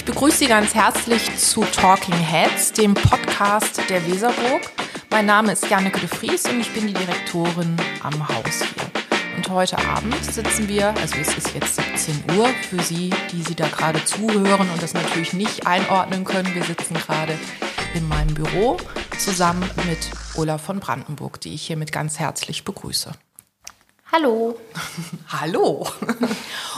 Ich begrüße Sie ganz herzlich zu Talking Heads, dem Podcast der Weserburg. Mein Name ist Janneke de Vries und ich bin die Direktorin am Haus hier. Und heute Abend sitzen wir, also es ist jetzt 17 Uhr für Sie, die Sie da gerade zuhören und das natürlich nicht einordnen können. Wir sitzen gerade in meinem Büro zusammen mit Ulla von Brandenburg, die ich hiermit ganz herzlich begrüße. Hallo. Hallo.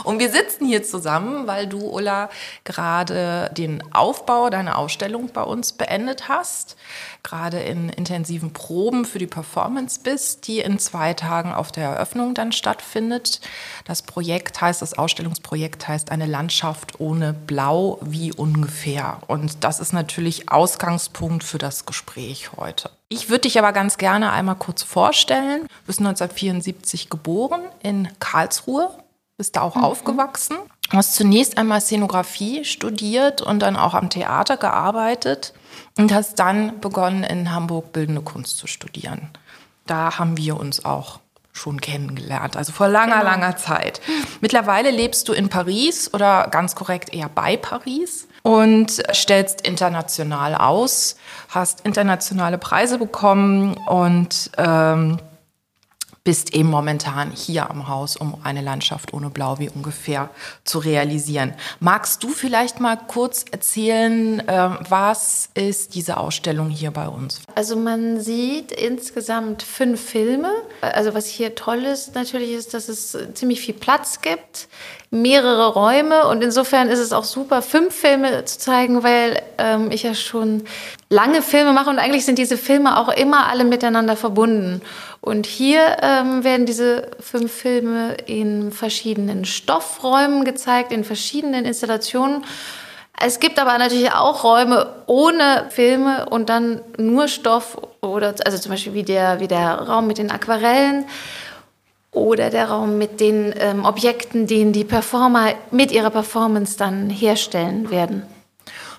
Und wir sitzen hier zusammen, weil du, Ulla, gerade den Aufbau deiner Ausstellung bei uns beendet hast, gerade in intensiven Proben für die Performance bist, die in zwei Tagen auf der Eröffnung dann stattfindet. Das Projekt heißt, das Ausstellungsprojekt heißt eine Landschaft ohne Blau wie ungefähr. Und das ist natürlich Ausgangspunkt für das Gespräch heute. Ich würde dich aber ganz gerne einmal kurz vorstellen. Du bist 1974 geboren in Karlsruhe, bist da auch mhm. aufgewachsen. Du hast zunächst einmal Szenografie studiert und dann auch am Theater gearbeitet und hast dann begonnen, in Hamburg bildende Kunst zu studieren. Da haben wir uns auch schon kennengelernt, also vor langer, genau. langer Zeit. Mittlerweile lebst du in Paris oder ganz korrekt eher bei Paris und stellst international aus, hast internationale Preise bekommen und ähm, bist eben momentan hier am Haus, um eine Landschaft ohne Blau wie ungefähr zu realisieren. Magst du vielleicht mal kurz erzählen, äh, was ist diese Ausstellung hier bei uns? Also man sieht insgesamt fünf Filme. Also was hier toll ist natürlich ist, dass es ziemlich viel Platz gibt, mehrere Räume und insofern ist es auch super, fünf Filme zu zeigen, weil ähm, ich ja schon lange Filme mache und eigentlich sind diese Filme auch immer alle miteinander verbunden. Und hier ähm, werden diese fünf Filme in verschiedenen Stoffräumen gezeigt, in verschiedenen Installationen. Es gibt aber natürlich auch Räume ohne Filme und dann nur Stoff oder also zum Beispiel wie der, wie der Raum mit den Aquarellen oder der Raum mit den ähm, Objekten, den die Performer mit ihrer Performance dann herstellen werden.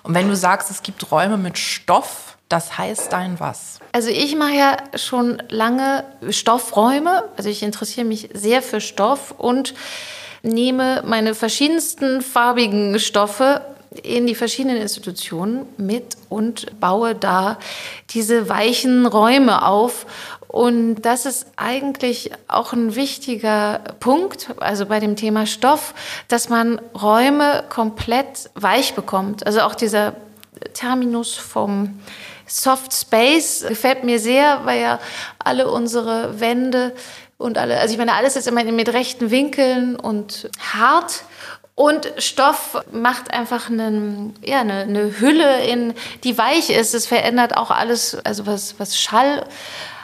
Und wenn du sagst, es gibt Räume mit Stoff, das heißt dein was? Also ich mache ja schon lange Stoffräume. Also ich interessiere mich sehr für Stoff und nehme meine verschiedensten farbigen Stoffe in die verschiedenen Institutionen mit und baue da diese weichen Räume auf. Und das ist eigentlich auch ein wichtiger Punkt, also bei dem Thema Stoff, dass man Räume komplett weich bekommt. Also auch dieser Terminus vom Soft Space gefällt mir sehr, weil ja alle unsere Wände und alle, also ich meine, alles ist immer mit rechten Winkeln und hart. Und Stoff macht einfach einen, ja, eine, eine Hülle, in, die weich ist. Es verändert auch alles, also was, was Schall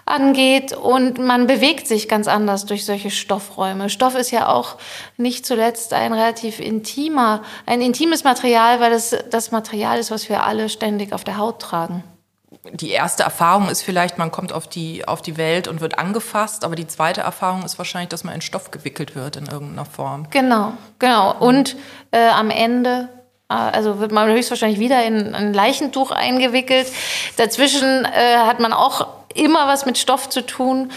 angeht und man bewegt sich ganz anders durch solche Stoffräume. Stoff ist ja auch nicht zuletzt ein relativ intimer, ein intimes Material, weil es das Material ist, was wir alle ständig auf der Haut tragen die erste Erfahrung ist vielleicht, man kommt auf die, auf die Welt und wird angefasst, aber die zweite Erfahrung ist wahrscheinlich, dass man in Stoff gewickelt wird in irgendeiner Form. Genau, genau. Und äh, am Ende äh, also wird man höchstwahrscheinlich wieder in ein Leichentuch eingewickelt. Dazwischen äh, hat man auch immer was mit Stoff zu tun.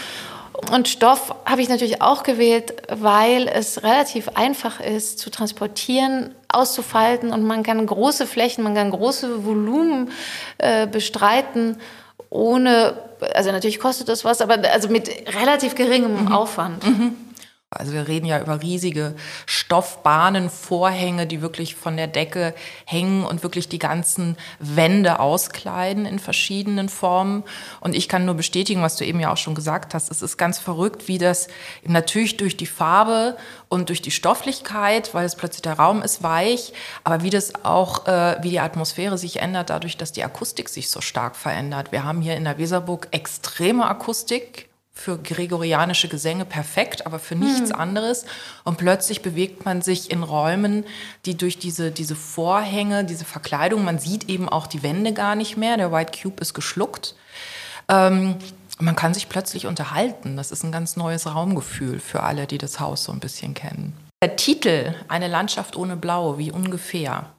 Und Stoff habe ich natürlich auch gewählt, weil es relativ einfach ist zu transportieren, auszufalten und man kann große Flächen, man kann große Volumen äh, bestreiten, ohne, also natürlich kostet das was, aber also mit relativ geringem mhm. Aufwand. Mhm. Also wir reden ja über riesige Stoffbahnen, Vorhänge, die wirklich von der Decke hängen und wirklich die ganzen Wände auskleiden in verschiedenen Formen. Und ich kann nur bestätigen, was du eben ja auch schon gesagt hast. Es ist ganz verrückt, wie das natürlich durch die Farbe und durch die Stofflichkeit, weil es plötzlich der Raum ist weich, aber wie das auch, äh, wie die Atmosphäre sich ändert, dadurch, dass die Akustik sich so stark verändert. Wir haben hier in der Weserburg extreme Akustik für gregorianische Gesänge perfekt, aber für nichts hm. anderes. Und plötzlich bewegt man sich in Räumen, die durch diese, diese Vorhänge, diese Verkleidung, man sieht eben auch die Wände gar nicht mehr. Der White Cube ist geschluckt. Ähm, man kann sich plötzlich unterhalten. Das ist ein ganz neues Raumgefühl für alle, die das Haus so ein bisschen kennen. Der Titel, eine Landschaft ohne Blau, wie ungefähr.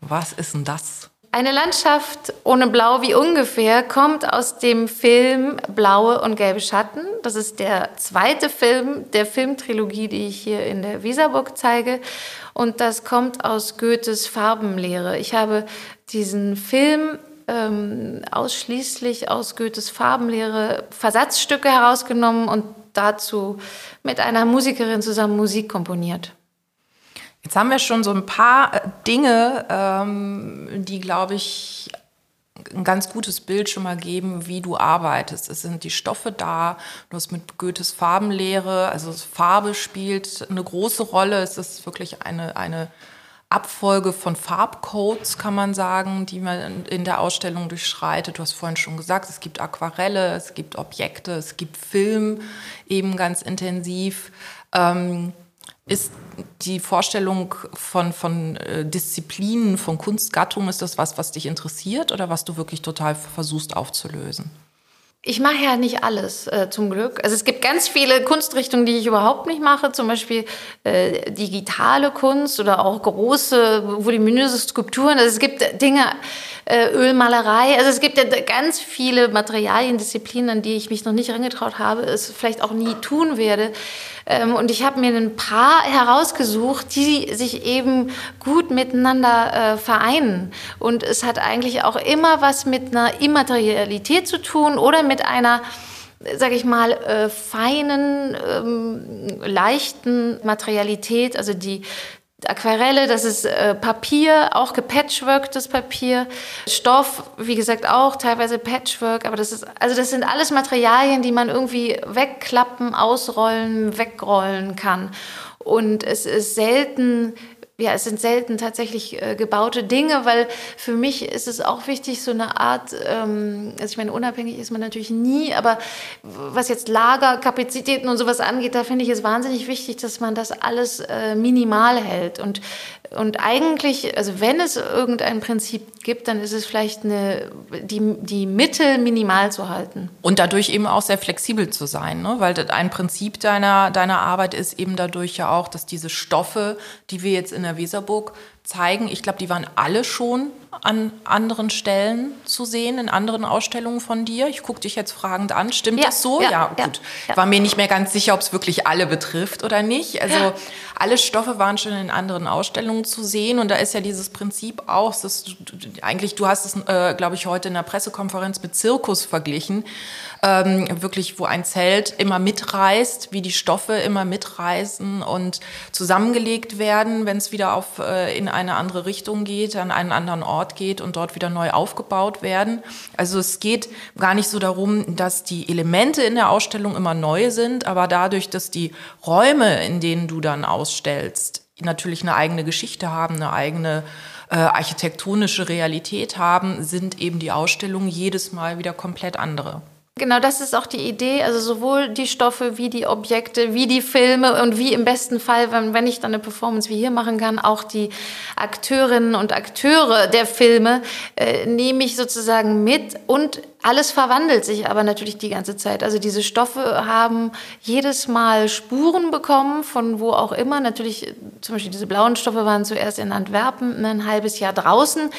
Was ist denn das? Eine Landschaft ohne Blau wie ungefähr kommt aus dem Film Blaue und gelbe Schatten. Das ist der zweite Film der Filmtrilogie, die ich hier in der Weserburg zeige. Und das kommt aus Goethes Farbenlehre. Ich habe diesen Film ähm, ausschließlich aus Goethes Farbenlehre Versatzstücke herausgenommen und dazu mit einer Musikerin zusammen Musik komponiert. Jetzt haben wir schon so ein paar äh, Dinge, ähm, die, glaube ich, ein ganz gutes Bild schon mal geben, wie du arbeitest. Es sind die Stoffe da, du hast mit Goethes Farbenlehre, also Farbe spielt eine große Rolle. Es ist wirklich eine, eine Abfolge von Farbcodes, kann man sagen, die man in der Ausstellung durchschreitet. Du hast vorhin schon gesagt, es gibt Aquarelle, es gibt Objekte, es gibt Film eben ganz intensiv. Ähm, ist die Vorstellung von, von äh, Disziplinen, von Kunstgattungen, ist das was, was dich interessiert oder was du wirklich total versuchst aufzulösen? Ich mache ja nicht alles, äh, zum Glück. Also es gibt ganz viele Kunstrichtungen, die ich überhaupt nicht mache, zum Beispiel äh, digitale Kunst oder auch große, voluminöse Skulpturen. Also es gibt Dinge, äh, Ölmalerei. Also es gibt ja ganz viele Materialien, Disziplinen, an die ich mich noch nicht herangetraut habe, es vielleicht auch nie tun werde. Ähm, und ich habe mir ein paar herausgesucht, die sich eben gut miteinander äh, vereinen. Und es hat eigentlich auch immer was mit einer Immaterialität zu tun oder mit einer sage ich mal, äh, feinen, ähm, leichten Materialität, also die Aquarelle, das ist äh, Papier, auch gepatchworktes Papier, Stoff, wie gesagt auch teilweise Patchwork, aber das ist also das sind alles Materialien, die man irgendwie wegklappen, ausrollen, wegrollen kann. Und es ist selten ja, es sind selten tatsächlich äh, gebaute Dinge, weil für mich ist es auch wichtig, so eine Art, ähm, also ich meine, unabhängig ist man natürlich nie, aber was jetzt Lagerkapazitäten und sowas angeht, da finde ich es wahnsinnig wichtig, dass man das alles äh, minimal hält. Und und eigentlich, also wenn es irgendein Prinzip gibt, dann ist es vielleicht eine, die, die Mittel minimal zu halten. Und dadurch eben auch sehr flexibel zu sein, ne? weil ein Prinzip deiner, deiner Arbeit ist eben dadurch ja auch, dass diese Stoffe, die wir jetzt in der Weserburg zeigen. Ich glaube, die waren alle schon an anderen Stellen zu sehen, in anderen Ausstellungen von dir. Ich gucke dich jetzt fragend an. Stimmt ja, das so? Ja, ja gut. Ja. War mir nicht mehr ganz sicher, ob es wirklich alle betrifft oder nicht. Also alle Stoffe waren schon in anderen Ausstellungen zu sehen. Und da ist ja dieses Prinzip auch, dass du, eigentlich, du hast es, äh, glaube ich, heute in der Pressekonferenz mit Zirkus verglichen ähm, wirklich, wo ein Zelt immer mitreißt, wie die Stoffe immer mitreißen und zusammengelegt werden, wenn es wieder auf, äh, in eine andere Richtung geht, an einen anderen Ort geht und dort wieder neu aufgebaut werden. Also es geht gar nicht so darum, dass die Elemente in der Ausstellung immer neu sind, aber dadurch, dass die Räume, in denen du dann ausstellst, natürlich eine eigene Geschichte haben, eine eigene äh, architektonische Realität haben, sind eben die Ausstellungen jedes Mal wieder komplett andere. Genau, das ist auch die Idee. Also sowohl die Stoffe wie die Objekte, wie die Filme und wie im besten Fall, wenn, wenn ich dann eine Performance wie hier machen kann, auch die Akteurinnen und Akteure der Filme äh, nehme ich sozusagen mit und alles verwandelt sich aber natürlich die ganze Zeit. Also diese Stoffe haben jedes Mal Spuren bekommen, von wo auch immer. Natürlich, zum Beispiel diese blauen Stoffe waren zuerst in Antwerpen ein halbes Jahr draußen.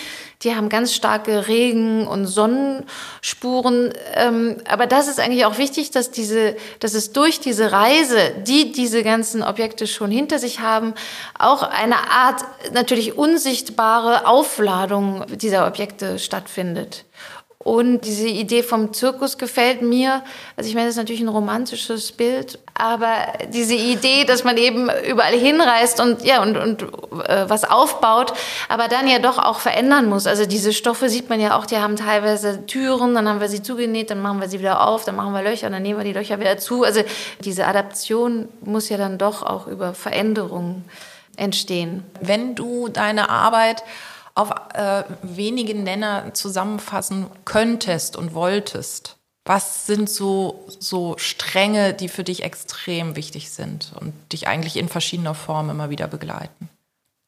Die haben ganz starke Regen- und Sonnenspuren. Ähm, aber das ist eigentlich auch wichtig, dass, diese, dass es durch diese Reise, die diese ganzen Objekte schon hinter sich haben, auch eine Art natürlich unsichtbare Aufladung dieser Objekte stattfindet. Und diese Idee vom Zirkus gefällt mir. Also ich meine, das ist natürlich ein romantisches Bild, aber diese Idee, dass man eben überall hinreist und ja und, und äh, was aufbaut, aber dann ja doch auch verändern muss. Also diese Stoffe sieht man ja auch, die haben teilweise Türen, dann haben wir sie zugenäht, dann machen wir sie wieder auf, dann machen wir Löcher, dann nehmen wir die Löcher wieder zu. Also diese Adaption muss ja dann doch auch über Veränderungen entstehen. Wenn du deine Arbeit auf äh, wenige Nenner zusammenfassen könntest und wolltest, was sind so, so Stränge, die für dich extrem wichtig sind und dich eigentlich in verschiedener Form immer wieder begleiten?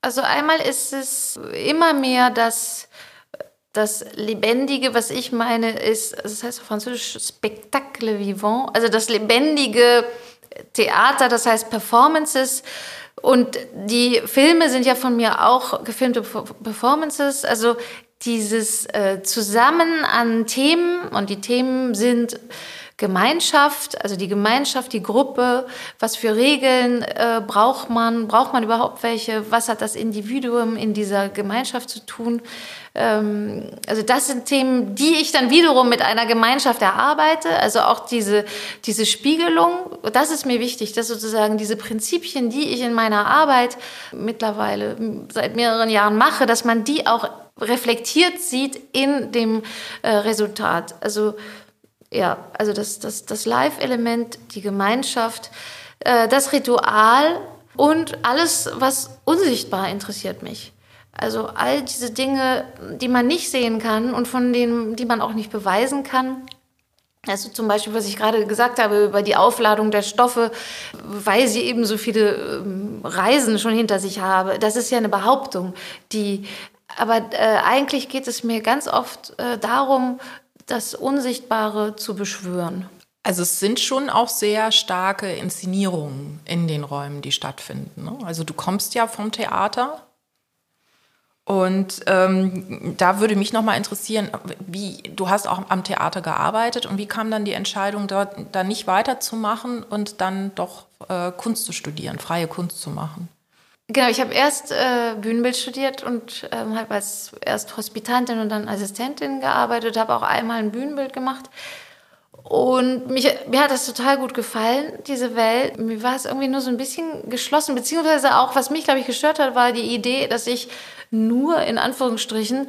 Also einmal ist es immer mehr das, das Lebendige, was ich meine, ist, das heißt auf Französisch Spectacle vivant, also das lebendige Theater, das heißt Performances, und die Filme sind ja von mir auch gefilmte Performances. Also dieses äh, Zusammen an Themen und die Themen sind Gemeinschaft, also die Gemeinschaft, die Gruppe, was für Regeln äh, braucht man, braucht man überhaupt welche, was hat das Individuum in dieser Gemeinschaft zu tun. Ähm, also das sind Themen, die ich dann wiederum mit einer Gemeinschaft erarbeite, also auch diese, diese Spiegelung, das ist mir wichtig, dass sozusagen diese Prinzipien, die ich in meiner Arbeit mittlerweile seit mehreren Jahren mache, dass man die auch reflektiert sieht in dem äh, Resultat. Also ja, also das, das, das Live-Element, die Gemeinschaft, äh, das Ritual und alles, was unsichtbar interessiert mich. Also all diese Dinge, die man nicht sehen kann und von denen, die man auch nicht beweisen kann. Also zum Beispiel, was ich gerade gesagt habe über die Aufladung der Stoffe, weil sie eben so viele ähm, Reisen schon hinter sich habe. Das ist ja eine Behauptung, die aber äh, eigentlich geht es mir ganz oft äh, darum, das Unsichtbare zu beschwören. Also es sind schon auch sehr starke Inszenierungen in den Räumen, die stattfinden. Ne? Also du kommst ja vom Theater und ähm, da würde mich noch mal interessieren, wie du hast auch am Theater gearbeitet und wie kam dann die Entscheidung, dort da nicht weiterzumachen und dann doch äh, Kunst zu studieren, freie Kunst zu machen? Genau, ich habe erst äh, Bühnenbild studiert und ähm, habe als erst Hospitantin und dann Assistentin gearbeitet, habe auch einmal ein Bühnenbild gemacht. Und mich, mir hat das total gut gefallen, diese Welt. Mir war es irgendwie nur so ein bisschen geschlossen, beziehungsweise auch, was mich, glaube ich, gestört hat, war die Idee, dass ich nur in Anführungsstrichen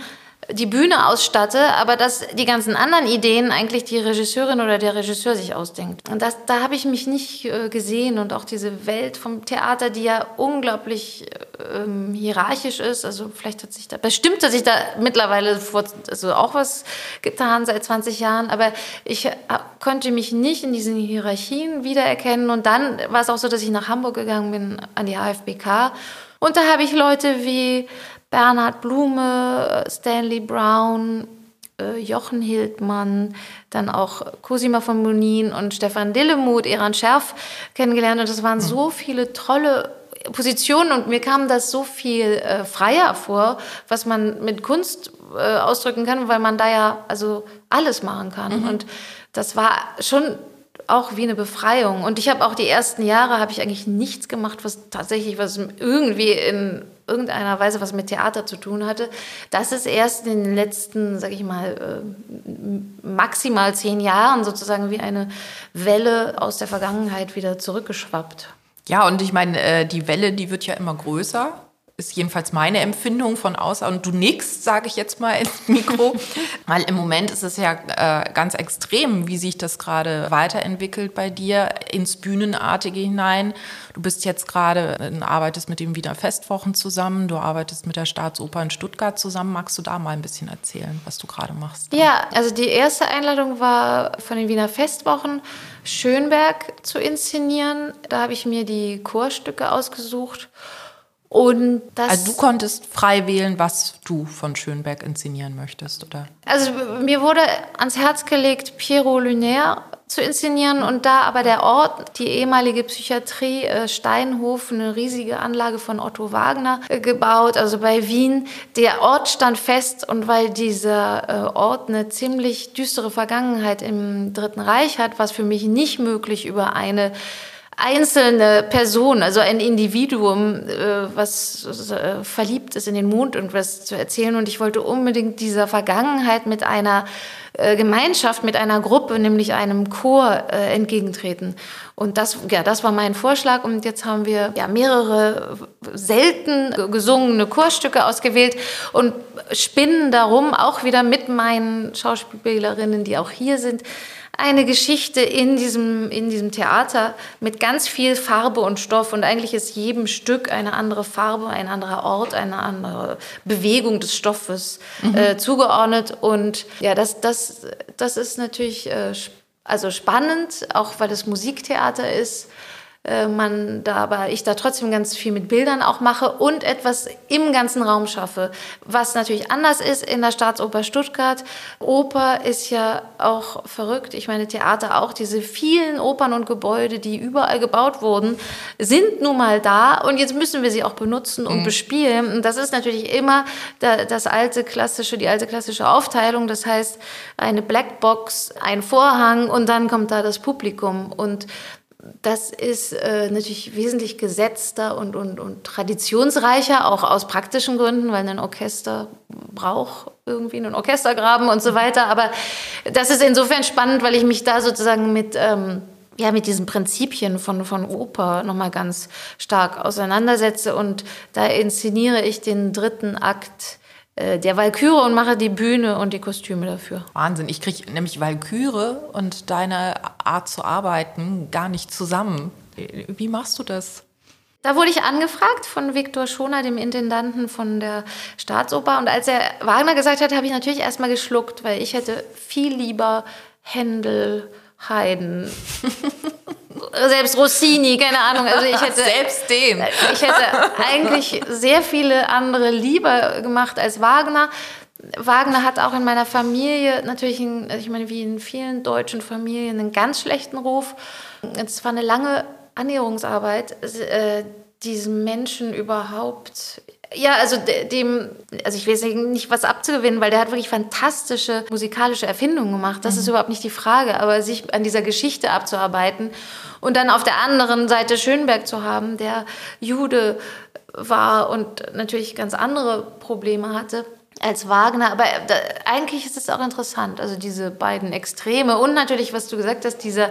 die Bühne ausstatte, aber dass die ganzen anderen Ideen eigentlich die Regisseurin oder der Regisseur sich ausdenkt. Und das, da habe ich mich nicht äh, gesehen und auch diese Welt vom Theater, die ja unglaublich ähm, hierarchisch ist. Also vielleicht hat sich da, bestimmt hat sich da mittlerweile vor, also auch was getan seit 20 Jahren, aber ich äh, konnte mich nicht in diesen Hierarchien wiedererkennen. Und dann war es auch so, dass ich nach Hamburg gegangen bin an die HFBK. Und da habe ich Leute wie Bernhard Blume, Stanley Brown, äh, Jochen Hildmann, dann auch Cosima von Monin und Stefan Dillemuth, Eran Scherf kennengelernt. Und das waren so viele tolle Positionen und mir kam das so viel äh, freier vor, was man mit Kunst äh, ausdrücken kann, weil man da ja also alles machen kann. Mhm. Und das war schon auch wie eine Befreiung. Und ich habe auch die ersten Jahre habe ich eigentlich nichts gemacht, was tatsächlich was irgendwie in irgendeiner Weise was mit Theater zu tun hatte. Das ist erst in den letzten, sage ich mal, äh, maximal zehn Jahren sozusagen wie eine Welle aus der Vergangenheit wieder zurückgeschwappt. Ja, und ich meine, äh, die Welle, die wird ja immer größer ist jedenfalls meine Empfindung von außen. Und du nix, sage ich jetzt mal ins Mikro, weil im Moment ist es ja äh, ganz extrem, wie sich das gerade weiterentwickelt bei dir ins Bühnenartige hinein. Du bist jetzt gerade, äh, arbeitest mit den Wiener Festwochen zusammen, du arbeitest mit der Staatsoper in Stuttgart zusammen. Magst du da mal ein bisschen erzählen, was du gerade machst? Ja, also die erste Einladung war von den Wiener Festwochen. Schönberg zu inszenieren. Da habe ich mir die Chorstücke ausgesucht und das, also du konntest frei wählen, was du von Schönberg inszenieren möchtest, oder? Also mir wurde ans Herz gelegt, Pierrot Lunaire zu inszenieren und da aber der Ort, die ehemalige Psychiatrie äh, Steinhof, eine riesige Anlage von Otto Wagner äh, gebaut, also bei Wien. Der Ort stand fest und weil dieser äh, Ort eine ziemlich düstere Vergangenheit im Dritten Reich hat, was für mich nicht möglich über eine einzelne Person, also ein Individuum, äh, was äh, verliebt ist in den Mond und was zu erzählen. Und ich wollte unbedingt dieser Vergangenheit mit einer äh, Gemeinschaft, mit einer Gruppe, nämlich einem Chor entgegentreten. Und das, ja, das war mein Vorschlag. Und jetzt haben wir ja mehrere selten gesungene Chorstücke ausgewählt und spinnen darum auch wieder mit meinen Schauspielerinnen, die auch hier sind, eine Geschichte in diesem, in diesem Theater mit ganz viel Farbe und Stoff. Und eigentlich ist jedem Stück eine andere Farbe, ein anderer Ort, eine andere Bewegung des Stoffes mhm. äh, zugeordnet. Und ja, das, das, das ist natürlich äh, also spannend, auch weil es Musiktheater ist. Äh, man da aber ich da trotzdem ganz viel mit Bildern auch mache und etwas im ganzen Raum schaffe. Was natürlich anders ist in der Staatsoper Stuttgart. Oper ist ja auch verrückt. Ich meine, Theater auch. Diese vielen Opern und Gebäude, die überall gebaut wurden, sind nun mal da und jetzt müssen wir sie auch benutzen und mhm. bespielen. Und das ist natürlich immer das alte klassische, die alte klassische Aufteilung. Das heißt, eine Blackbox, ein Vorhang und dann kommt da das Publikum. Und das ist äh, natürlich wesentlich gesetzter und, und, und traditionsreicher, auch aus praktischen Gründen, weil ein Orchester braucht irgendwie einen Orchestergraben und so weiter. Aber das ist insofern spannend, weil ich mich da sozusagen mit, ähm, ja, mit diesen Prinzipien von, von Oper nochmal ganz stark auseinandersetze. Und da inszeniere ich den dritten Akt äh, der Walküre und mache die Bühne und die Kostüme dafür. Wahnsinn, ich kriege nämlich Walküre und deine Art zu arbeiten gar nicht zusammen. Wie machst du das? Da wurde ich angefragt von Viktor Schoner, dem Intendanten von der Staatsoper. Und als er Wagner gesagt hat, habe ich natürlich erstmal geschluckt, weil ich hätte viel lieber Händel, Haydn, selbst Rossini, keine Ahnung. Also ich hätte selbst den. Ich hätte eigentlich sehr viele andere lieber gemacht als Wagner. Wagner hat auch in meiner Familie natürlich, einen, ich meine, wie in vielen deutschen Familien, einen ganz schlechten Ruf. Es war eine lange Annäherungsarbeit, äh, diesen Menschen überhaupt ja, also dem, also ich weiß nicht, was abzugewinnen, weil der hat wirklich fantastische musikalische Erfindungen gemacht. Das mhm. ist überhaupt nicht die Frage. Aber sich an dieser Geschichte abzuarbeiten und dann auf der anderen Seite Schönberg zu haben, der Jude war und natürlich ganz andere Probleme hatte als Wagner. Aber da, eigentlich ist es auch interessant, also diese beiden Extreme und natürlich, was du gesagt hast, dieser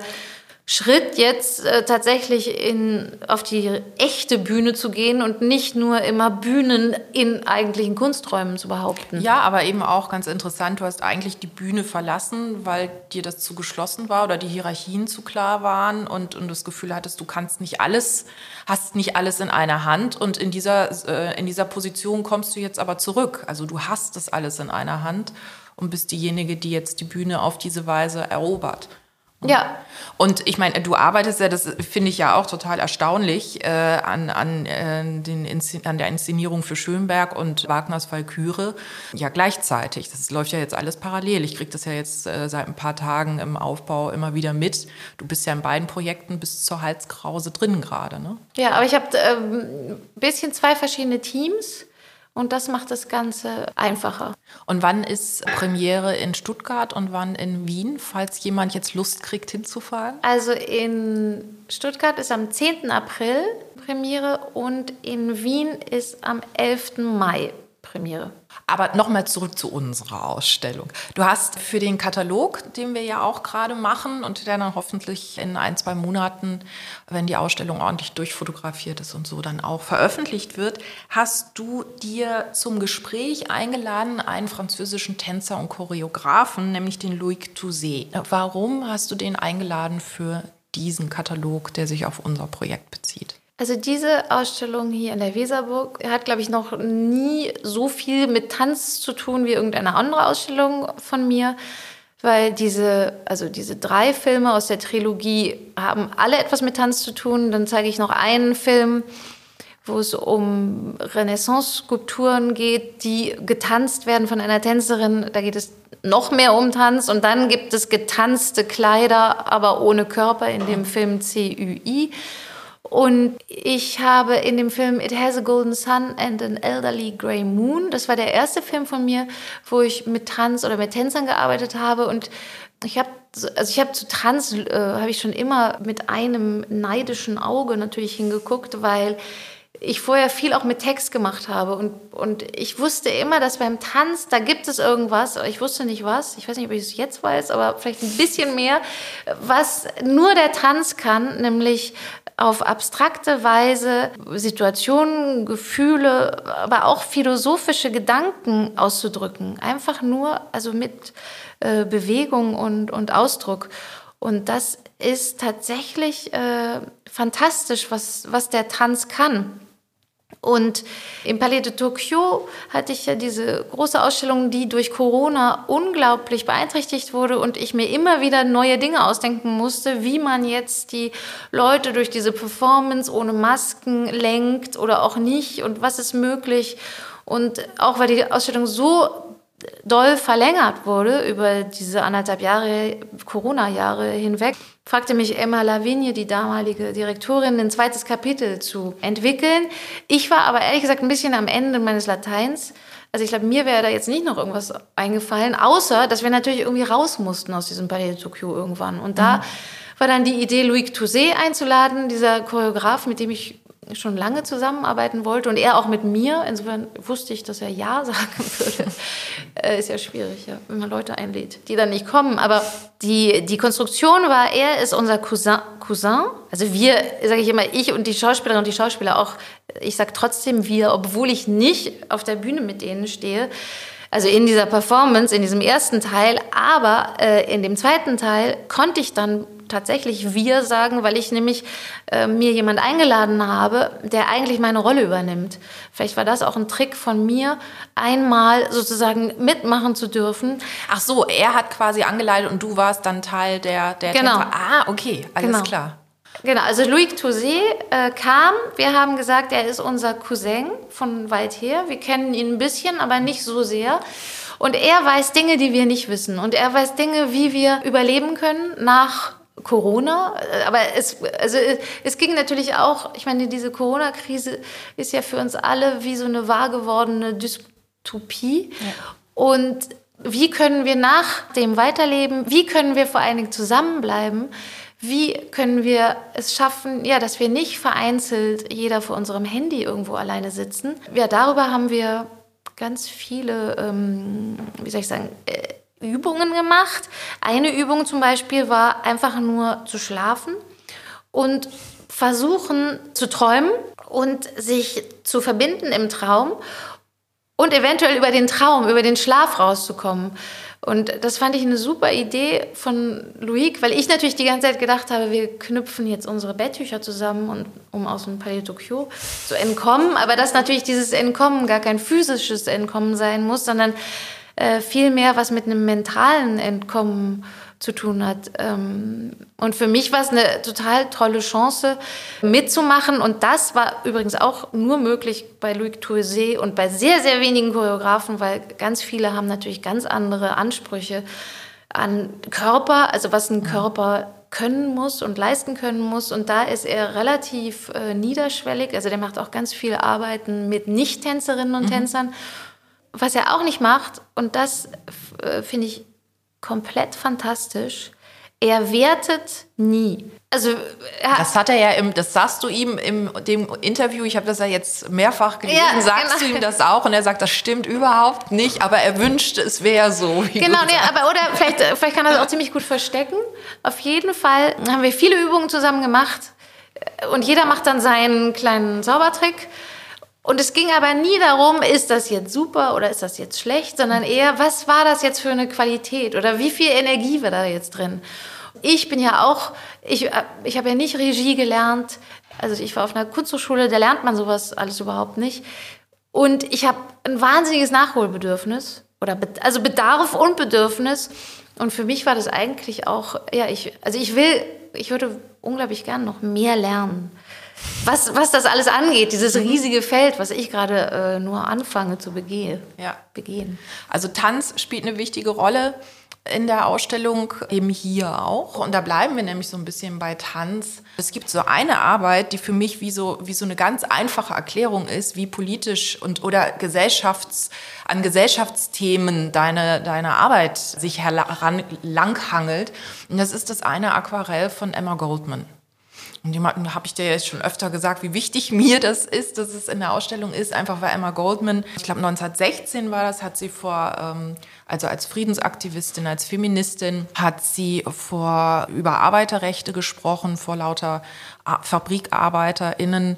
Schritt, jetzt äh, tatsächlich in, auf die echte Bühne zu gehen und nicht nur immer Bühnen in eigentlichen Kunsträumen zu behaupten. Ja, aber eben auch ganz interessant, du hast eigentlich die Bühne verlassen, weil dir das zu geschlossen war oder die Hierarchien zu klar waren und, und das Gefühl hattest, du kannst nicht alles, hast nicht alles in einer Hand und in dieser, äh, in dieser Position kommst du jetzt aber zurück. Also du hast das alles in einer Hand und bist diejenige, die jetzt die Bühne auf diese Weise erobert. Ja. Und ich meine, du arbeitest ja, das finde ich ja auch total erstaunlich, äh, an, an, äh, den an der Inszenierung für Schönberg und Wagners Walküre ja gleichzeitig. Das läuft ja jetzt alles parallel. Ich kriege das ja jetzt äh, seit ein paar Tagen im Aufbau immer wieder mit. Du bist ja in beiden Projekten bis zur Halskrause drin gerade, ne? Ja, aber ich habe ein ähm, bisschen zwei verschiedene Teams. Und das macht das Ganze einfacher. Und wann ist Premiere in Stuttgart und wann in Wien, falls jemand jetzt Lust kriegt, hinzufahren? Also in Stuttgart ist am 10. April Premiere und in Wien ist am 11. Mai Premiere. Aber nochmal zurück zu unserer Ausstellung. Du hast für den Katalog, den wir ja auch gerade machen und der dann hoffentlich in ein, zwei Monaten, wenn die Ausstellung ordentlich durchfotografiert ist und so dann auch veröffentlicht wird, hast du dir zum Gespräch eingeladen einen französischen Tänzer und Choreografen, nämlich den Loïc Touzé. Warum hast du den eingeladen für diesen Katalog, der sich auf unser Projekt bezieht? Also diese Ausstellung hier in der Weserburg hat, glaube ich, noch nie so viel mit Tanz zu tun wie irgendeine andere Ausstellung von mir, weil diese, also diese drei Filme aus der Trilogie haben alle etwas mit Tanz zu tun. Dann zeige ich noch einen Film, wo es um Renaissance-Skulpturen geht, die getanzt werden von einer Tänzerin. Da geht es noch mehr um Tanz. Und dann gibt es getanzte Kleider, aber ohne Körper in dem Film CUI. Und ich habe in dem Film It Has a Golden Sun and an Elderly Grey Moon, das war der erste Film von mir, wo ich mit Tanz oder mit Tänzern gearbeitet habe. Und ich habe also ich habe zu Tanz äh, habe ich schon immer mit einem neidischen Auge natürlich hingeguckt, weil ich vorher viel auch mit Text gemacht habe und, und ich wusste immer, dass beim Tanz, da gibt es irgendwas, ich wusste nicht was, ich weiß nicht, ob ich es jetzt weiß, aber vielleicht ein bisschen mehr, was nur der Tanz kann, nämlich auf abstrakte Weise Situationen, Gefühle, aber auch philosophische Gedanken auszudrücken. Einfach nur, also mit äh, Bewegung und, und Ausdruck. Und das ist tatsächlich äh, fantastisch, was, was der Tanz kann. Und im Palais de Tokyo hatte ich ja diese große Ausstellung, die durch Corona unglaublich beeinträchtigt wurde und ich mir immer wieder neue Dinge ausdenken musste, wie man jetzt die Leute durch diese Performance ohne Masken lenkt oder auch nicht und was ist möglich. Und auch weil die Ausstellung so doll verlängert wurde über diese anderthalb Jahre, Corona-Jahre hinweg, fragte mich Emma Lavigne, die damalige Direktorin, ein zweites Kapitel zu entwickeln. Ich war aber ehrlich gesagt ein bisschen am Ende meines Lateins. Also ich glaube, mir wäre da jetzt nicht noch irgendwas eingefallen, außer dass wir natürlich irgendwie raus mussten aus diesem Palais de Tokyo irgendwann. Und da mhm. war dann die Idee, Louis Touzé einzuladen, dieser Choreograf, mit dem ich schon lange zusammenarbeiten wollte und er auch mit mir. Insofern wusste ich, dass er Ja sagen würde. äh, ist ja schwierig, ja, wenn man Leute einlädt, die dann nicht kommen. Aber die, die Konstruktion war, er ist unser Cousin. Cousin. Also wir, sage ich immer, ich und die Schauspielerin und die Schauspieler auch. Ich sage trotzdem wir, obwohl ich nicht auf der Bühne mit denen stehe. Also in dieser Performance, in diesem ersten Teil, aber äh, in dem zweiten Teil konnte ich dann tatsächlich wir sagen, weil ich nämlich äh, mir jemand eingeladen habe, der eigentlich meine Rolle übernimmt. Vielleicht war das auch ein Trick von mir, einmal sozusagen mitmachen zu dürfen. Ach so, er hat quasi angeleitet und du warst dann Teil der, der genau. Tänzer. Ah, okay, alles genau. klar. Genau, also Louis Touzé äh, kam, wir haben gesagt, er ist unser Cousin von weit her. Wir kennen ihn ein bisschen, aber nicht so sehr. Und er weiß Dinge, die wir nicht wissen. Und er weiß Dinge, wie wir überleben können nach Corona, aber es, also es ging natürlich auch, ich meine, diese Corona-Krise ist ja für uns alle wie so eine wahr gewordene Dystopie. Ja. Und wie können wir nach dem weiterleben? Wie können wir vor allen Dingen zusammenbleiben? Wie können wir es schaffen, ja, dass wir nicht vereinzelt jeder vor unserem Handy irgendwo alleine sitzen? Ja, darüber haben wir ganz viele, ähm, wie soll ich sagen, äh, Übungen gemacht. Eine Übung zum Beispiel war einfach nur zu schlafen und versuchen zu träumen und sich zu verbinden im Traum und eventuell über den Traum, über den Schlaf rauszukommen. Und das fand ich eine super Idee von Louis, weil ich natürlich die ganze Zeit gedacht habe, wir knüpfen jetzt unsere Betttücher zusammen, und, um aus dem Palais Tokyo zu entkommen. Aber dass natürlich dieses Entkommen gar kein physisches Entkommen sein muss, sondern äh, viel mehr was mit einem mentalen Entkommen zu tun hat. Ähm, und für mich war es eine total tolle Chance, mitzumachen. Und das war übrigens auch nur möglich bei Louis Touré und bei sehr, sehr wenigen Choreografen, weil ganz viele haben natürlich ganz andere Ansprüche an Körper, also was ein Körper können muss und leisten können muss. Und da ist er relativ äh, niederschwellig. Also der macht auch ganz viel Arbeiten mit Nicht-Tänzerinnen und mhm. Tänzern was er auch nicht macht, und das äh, finde ich komplett fantastisch, er wertet nie. Also das hat er ja im, das sagst du ihm im dem Interview, ich habe das ja jetzt mehrfach gelesen, ja, sagst genau. du ihm das auch und er sagt, das stimmt überhaupt nicht, aber er wünscht, es wäre so. Genau, nee, aber oder vielleicht, vielleicht kann er das auch ziemlich gut verstecken. Auf jeden Fall haben wir viele Übungen zusammen gemacht und jeder macht dann seinen kleinen Zaubertrick. Und es ging aber nie darum, ist das jetzt super oder ist das jetzt schlecht, sondern eher, was war das jetzt für eine Qualität oder wie viel Energie war da jetzt drin. Ich bin ja auch, ich, ich habe ja nicht Regie gelernt, also ich war auf einer Kunsthochschule, da lernt man sowas alles überhaupt nicht. Und ich habe ein wahnsinniges Nachholbedürfnis oder also Bedarf und Bedürfnis. Und für mich war das eigentlich auch, ja, ich, also ich will, ich würde unglaublich gern noch mehr lernen was, was das alles angeht, dieses mhm. riesige Feld, was ich gerade äh, nur anfange zu begehen. Ja. begehen. Also Tanz spielt eine wichtige Rolle in der Ausstellung, eben hier auch. Und da bleiben wir nämlich so ein bisschen bei Tanz. Es gibt so eine Arbeit, die für mich wie so, wie so eine ganz einfache Erklärung ist, wie politisch und oder Gesellschafts, an Gesellschaftsthemen deine, deine Arbeit sich heran, langhangelt. Und das ist das eine Aquarell von Emma Goldman. Und jemandem habe ich dir jetzt schon öfter gesagt, wie wichtig mir das ist, dass es in der Ausstellung ist, einfach weil Emma Goldman, ich glaube 1916 war das, hat sie vor, ähm, also als Friedensaktivistin, als Feministin, hat sie vor über Arbeiterrechte gesprochen, vor lauter Fabrikarbeiterinnen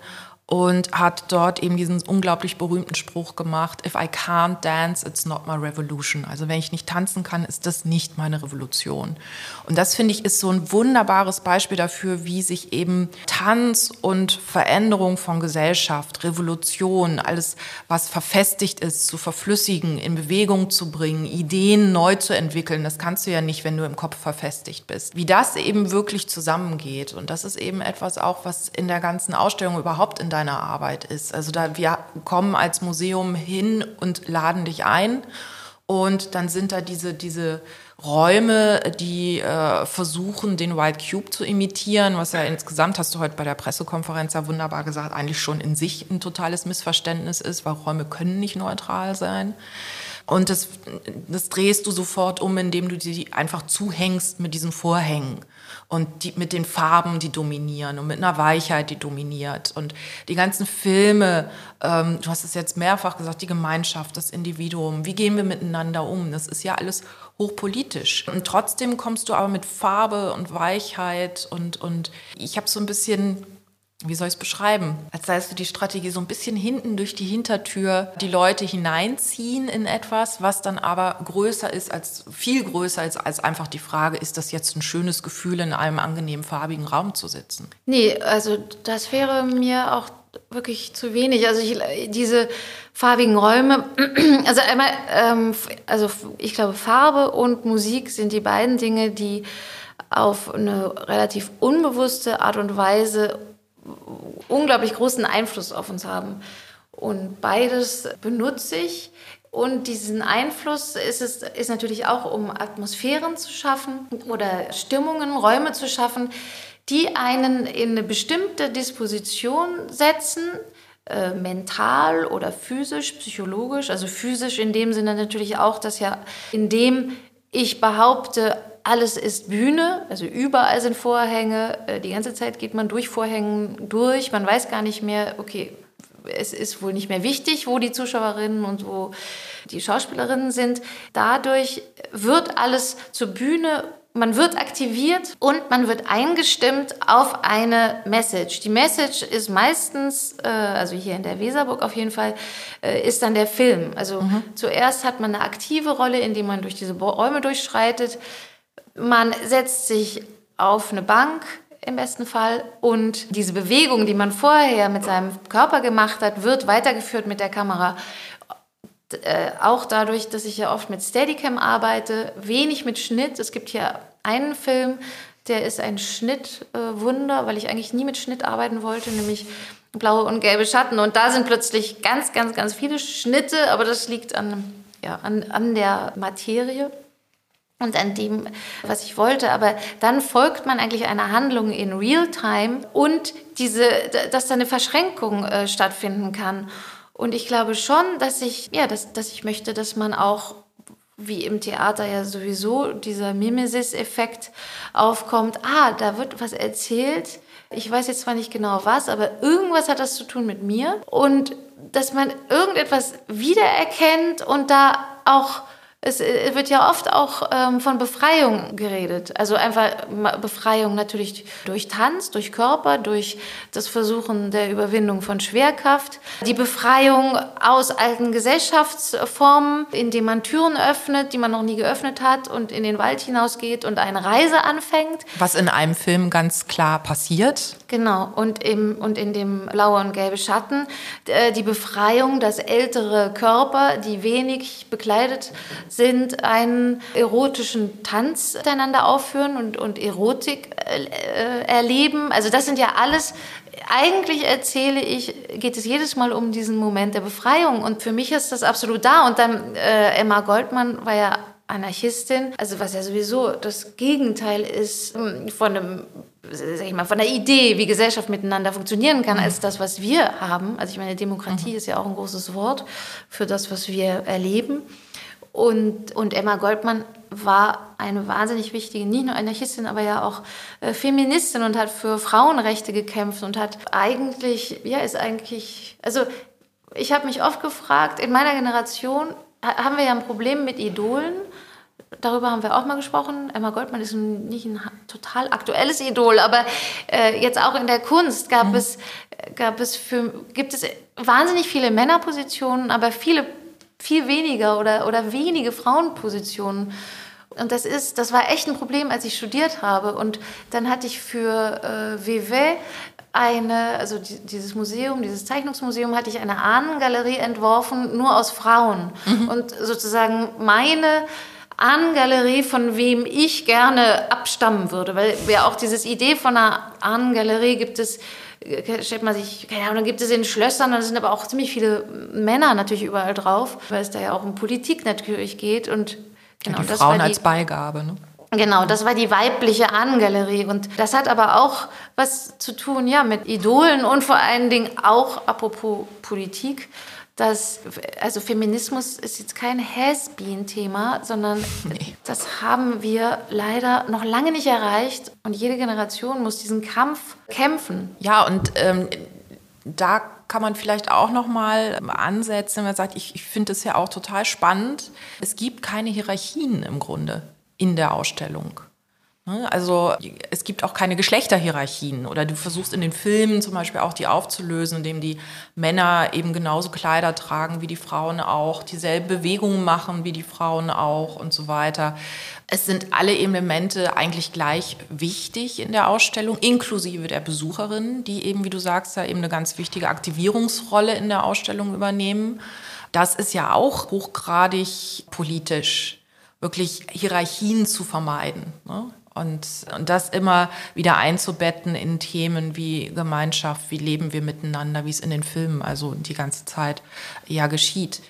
und hat dort eben diesen unglaublich berühmten Spruch gemacht, if I can't dance, it's not my revolution. Also wenn ich nicht tanzen kann, ist das nicht meine Revolution. Und das finde ich ist so ein wunderbares Beispiel dafür, wie sich eben Tanz und Veränderung von Gesellschaft, Revolution, alles, was verfestigt ist, zu verflüssigen, in Bewegung zu bringen, Ideen neu zu entwickeln. Das kannst du ja nicht, wenn du im Kopf verfestigt bist. Wie das eben wirklich zusammengeht. Und das ist eben etwas auch, was in der ganzen Ausstellung überhaupt in deinem deiner Arbeit ist. Also da wir kommen als Museum hin und laden dich ein und dann sind da diese, diese Räume, die äh, versuchen, den White Cube zu imitieren, was ja insgesamt, hast du heute bei der Pressekonferenz ja wunderbar gesagt, eigentlich schon in sich ein totales Missverständnis ist, weil Räume können nicht neutral sein. Und das, das drehst du sofort um, indem du die einfach zuhängst mit diesen Vorhängen und die, mit den Farben, die dominieren und mit einer Weichheit, die dominiert. Und die ganzen Filme, ähm, du hast es jetzt mehrfach gesagt, die Gemeinschaft, das Individuum, wie gehen wir miteinander um? Das ist ja alles hochpolitisch. Und trotzdem kommst du aber mit Farbe und Weichheit und, und ich habe so ein bisschen wie soll ich es beschreiben? Als sei es so die Strategie so ein bisschen hinten durch die Hintertür die Leute hineinziehen in etwas, was dann aber größer ist als, viel größer ist als einfach die Frage, ist das jetzt ein schönes Gefühl, in einem angenehmen farbigen Raum zu sitzen? Nee, also das wäre mir auch wirklich zu wenig. Also ich, diese farbigen Räume, also einmal, ähm, also ich glaube, Farbe und Musik sind die beiden Dinge, die auf eine relativ unbewusste Art und Weise unglaublich großen Einfluss auf uns haben. Und beides benutze ich. Und diesen Einfluss ist es ist natürlich auch, um Atmosphären zu schaffen oder Stimmungen, Räume zu schaffen, die einen in eine bestimmte Disposition setzen, äh, mental oder physisch, psychologisch. Also physisch in dem Sinne natürlich auch, dass ja indem ich behaupte, alles ist Bühne, also überall sind Vorhänge, äh, die ganze Zeit geht man durch Vorhängen durch, man weiß gar nicht mehr, okay, es ist wohl nicht mehr wichtig, wo die Zuschauerinnen und wo die Schauspielerinnen sind. Dadurch wird alles zur Bühne man wird aktiviert und man wird eingestimmt auf eine Message. Die Message ist meistens, äh, also hier in der Weserburg auf jeden Fall, äh, ist dann der Film. Also mhm. zuerst hat man eine aktive Rolle, indem man durch diese Räume durchschreitet. Man setzt sich auf eine Bank im besten Fall und diese Bewegung, die man vorher mit seinem Körper gemacht hat, wird weitergeführt mit der Kamera. Äh, auch dadurch, dass ich ja oft mit Steadicam arbeite, wenig mit Schnitt. Es gibt hier einen Film, der ist ein Schnittwunder, äh, weil ich eigentlich nie mit Schnitt arbeiten wollte, nämlich blaue und gelbe Schatten. Und da sind plötzlich ganz, ganz, ganz viele Schnitte, aber das liegt an, ja, an, an der Materie und an dem, was ich wollte. Aber dann folgt man eigentlich einer Handlung in Realtime und diese, dass da eine Verschränkung äh, stattfinden kann. Und ich glaube schon, dass ich, ja, dass, dass ich möchte, dass man auch wie im Theater ja sowieso dieser Mimesis-Effekt aufkommt. Ah, da wird was erzählt. Ich weiß jetzt zwar nicht genau was, aber irgendwas hat das zu tun mit mir. Und dass man irgendetwas wiedererkennt und da auch es äh, wird ja oft auch ähm, von Befreiung geredet. Also einfach Befreiung natürlich durch Tanz, durch Körper, durch das Versuchen der Überwindung von Schwerkraft. Die Befreiung aus alten Gesellschaftsformen, indem man Türen öffnet, die man noch nie geöffnet hat und in den Wald hinausgeht und eine Reise anfängt. Was in einem Film ganz klar passiert. Genau. Und, im, und in dem blaue und gelbe Schatten äh, die Befreiung, dass ältere Körper, die wenig bekleidet sind, einen erotischen Tanz miteinander aufführen und, und Erotik äh, äh, erleben. Also das sind ja alles, eigentlich erzähle ich, geht es jedes Mal um diesen Moment der Befreiung. Und für mich ist das absolut da. Und dann äh, Emma Goldmann war ja Anarchistin, also was ja sowieso das Gegenteil ist hm, von einem sag ich mal, von der Idee, wie Gesellschaft miteinander funktionieren kann, als das, was wir haben. Also ich meine, Demokratie mhm. ist ja auch ein großes Wort für das, was wir erleben. Und, und Emma Goldmann war eine wahnsinnig wichtige, nicht nur Anarchistin, aber ja auch äh, Feministin und hat für Frauenrechte gekämpft und hat eigentlich, ja, ist eigentlich, also ich habe mich oft gefragt, in meiner Generation haben wir ja ein Problem mit Idolen. Darüber haben wir auch mal gesprochen. Emma Goldman ist nicht ein total aktuelles Idol, aber äh, jetzt auch in der Kunst gab, mhm. es, gab es für, gibt es wahnsinnig viele Männerpositionen, aber viele, viel weniger oder, oder wenige Frauenpositionen. Und das ist, das war echt ein Problem, als ich studiert habe. Und dann hatte ich für äh, WW eine, also die, dieses Museum, dieses Zeichnungsmuseum, hatte ich eine Ahnengalerie entworfen, nur aus Frauen. Mhm. Und sozusagen meine Ahnengalerie, von wem ich gerne abstammen würde. Weil ja auch diese Idee von einer Ahnengalerie gibt es, stellt man sich, keine Ahnung, gibt es in Schlössern, da sind aber auch ziemlich viele Männer natürlich überall drauf, weil es da ja auch um Politik natürlich geht. Und genau, ja, die Frauen die, als Beigabe, ne? Genau, das war die weibliche Ahnengalerie. Und das hat aber auch was zu tun, ja, mit Idolen und vor allen Dingen auch, apropos Politik, dass, also Feminismus ist jetzt kein Has-Been-Thema, sondern nee. das haben wir leider noch lange nicht erreicht. Und jede Generation muss diesen Kampf kämpfen. Ja, und ähm, da kann man vielleicht auch noch mal ansetzen, wenn man sagt, ich, ich finde es ja auch total spannend. Es gibt keine Hierarchien im Grunde in der Ausstellung. Ne? Also es gibt auch keine Geschlechterhierarchien oder du versuchst in den Filmen zum Beispiel auch die aufzulösen, indem die Männer eben genauso Kleider tragen wie die Frauen auch, dieselben Bewegungen machen wie die Frauen auch und so weiter. Es sind alle Elemente eigentlich gleich wichtig in der Ausstellung, inklusive der Besucherinnen, die eben, wie du sagst, da eben eine ganz wichtige Aktivierungsrolle in der Ausstellung übernehmen. Das ist ja auch hochgradig politisch wirklich Hierarchien zu vermeiden. Ne? Und, und das immer wieder einzubetten in Themen wie Gemeinschaft, wie leben wir miteinander, wie es in den Filmen also die ganze Zeit ja geschieht.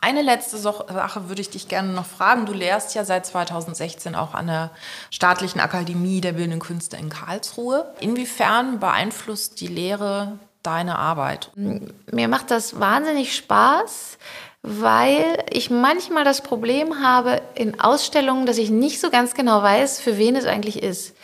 Eine letzte Sache würde ich dich gerne noch fragen. Du lehrst ja seit 2016 auch an der Staatlichen Akademie der Bildenden Künste in Karlsruhe. Inwiefern beeinflusst die Lehre deine Arbeit? Mir macht das wahnsinnig Spaß weil ich manchmal das Problem habe in Ausstellungen, dass ich nicht so ganz genau weiß, für wen es eigentlich ist.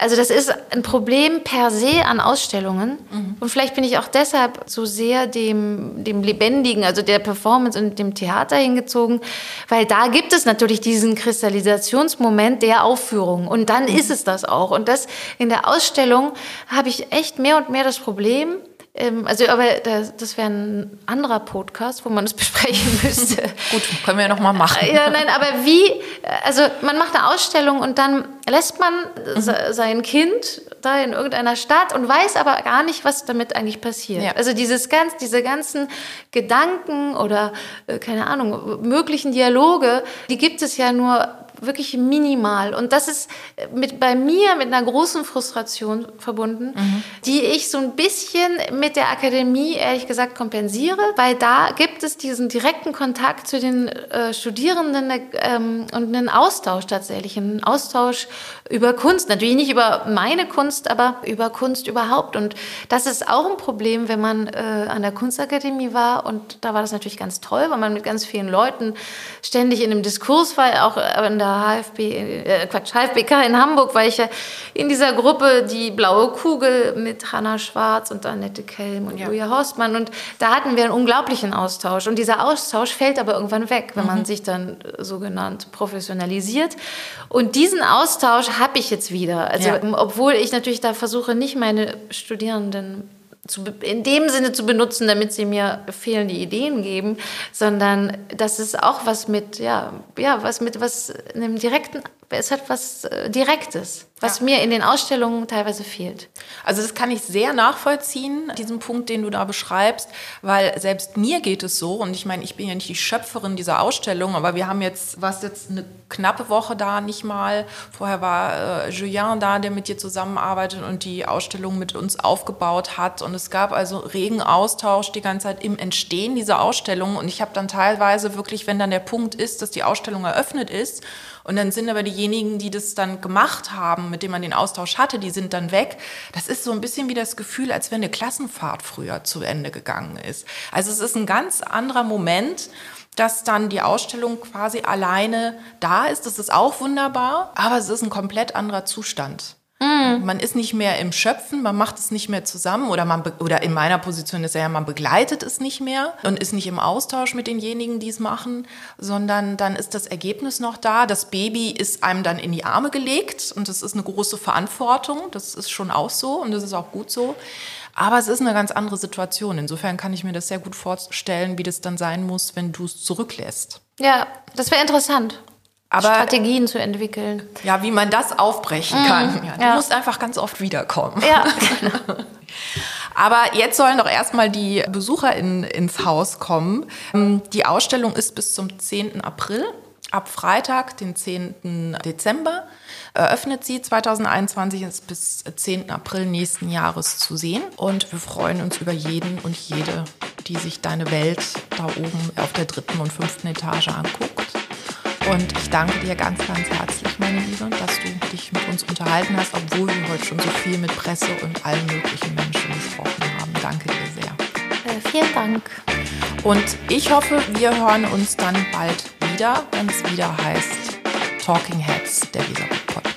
Also das ist ein Problem per se an Ausstellungen. Mhm. Und vielleicht bin ich auch deshalb so sehr dem, dem Lebendigen, also der Performance und dem Theater hingezogen, weil da gibt es natürlich diesen Kristallisationsmoment der Aufführung. Und dann mhm. ist es das auch. Und das in der Ausstellung habe ich echt mehr und mehr das Problem, ähm, also, aber das, das wäre ein anderer Podcast, wo man es besprechen müsste. Gut, können wir ja noch mal machen. Ja, nein, aber wie, also man macht eine Ausstellung und dann lässt man mhm. sein Kind da in irgendeiner Stadt und weiß aber gar nicht, was damit eigentlich passiert. Ja. Also dieses ganz, diese ganzen Gedanken oder, äh, keine Ahnung, möglichen Dialoge, die gibt es ja nur wirklich minimal. Und das ist mit, bei mir mit einer großen Frustration verbunden, mhm. die ich so ein bisschen mit der Akademie ehrlich gesagt kompensiere, weil da gibt es diesen direkten Kontakt zu den äh, Studierenden ähm, und einen Austausch tatsächlich, einen Austausch über Kunst. Natürlich nicht über meine Kunst, aber über Kunst überhaupt. Und das ist auch ein Problem, wenn man äh, an der Kunstakademie war. Und da war das natürlich ganz toll, weil man mit ganz vielen Leuten ständig in einem Diskurs war, auch in der HFB, äh, Quatsch, HFBK in Hamburg war ich ja in dieser Gruppe Die Blaue Kugel mit Hanna Schwarz und Annette Kelm und ja. Julia Horstmann. Und da hatten wir einen unglaublichen Austausch. Und dieser Austausch fällt aber irgendwann weg, wenn mhm. man sich dann sogenannt professionalisiert. Und diesen Austausch habe ich jetzt wieder. Also, ja. obwohl ich natürlich da versuche, nicht meine Studierenden zu, in dem Sinne zu benutzen, damit sie mir fehlende Ideen geben, sondern das ist auch was mit, ja, ja, was mit was einem direkten, es hat was äh, Direktes was ja. mir in den Ausstellungen teilweise fehlt. Also das kann ich sehr nachvollziehen, diesen Punkt, den du da beschreibst, weil selbst mir geht es so, und ich meine, ich bin ja nicht die Schöpferin dieser Ausstellung, aber wir haben jetzt, was jetzt eine knappe Woche da, nicht mal. Vorher war äh, Julien da, der mit dir zusammenarbeitet und die Ausstellung mit uns aufgebaut hat. Und es gab also regen Austausch die ganze Zeit im Entstehen dieser Ausstellung. Und ich habe dann teilweise wirklich, wenn dann der Punkt ist, dass die Ausstellung eröffnet ist, und dann sind aber diejenigen, die das dann gemacht haben, mit denen man den Austausch hatte, die sind dann weg. Das ist so ein bisschen wie das Gefühl, als wenn eine Klassenfahrt früher zu Ende gegangen ist. Also es ist ein ganz anderer Moment dass dann die Ausstellung quasi alleine da ist. Das ist auch wunderbar, aber es ist ein komplett anderer Zustand. Mm. Man ist nicht mehr im Schöpfen, man macht es nicht mehr zusammen oder man oder in meiner Position ist ja, man begleitet es nicht mehr und ist nicht im Austausch mit denjenigen, die es machen, sondern dann ist das Ergebnis noch da. Das Baby ist einem dann in die Arme gelegt und das ist eine große Verantwortung. Das ist schon auch so und das ist auch gut so. Aber es ist eine ganz andere Situation. Insofern kann ich mir das sehr gut vorstellen, wie das dann sein muss, wenn du es zurücklässt. Ja, das wäre interessant. Aber Strategien zu entwickeln. ja, wie man das aufbrechen kann. Ja, du ja. musst einfach ganz oft wiederkommen. Ja, Aber jetzt sollen doch erstmal die Besucher in, ins Haus kommen. Ähm, Die Ausstellung ist bis zum 10. April. Ab Freitag, den 10. Dezember, eröffnet sie. 2021 ist bis 10. April nächsten Jahres zu sehen. Und wir freuen uns über jeden und jede, die sich deine Welt da oben auf der dritten und fünften Etage anguckt. Und ich danke dir ganz, ganz herzlich, meine Liebe, dass du dich mit uns unterhalten hast, obwohl wir heute schon so viel mit Presse und allen möglichen Menschen gesprochen haben. Danke dir sehr. äh, vielen Dank. Und ich hoffe, wir hören uns dann bald wieder, wenn es wieder heißt Talking Heads der Weserbuch.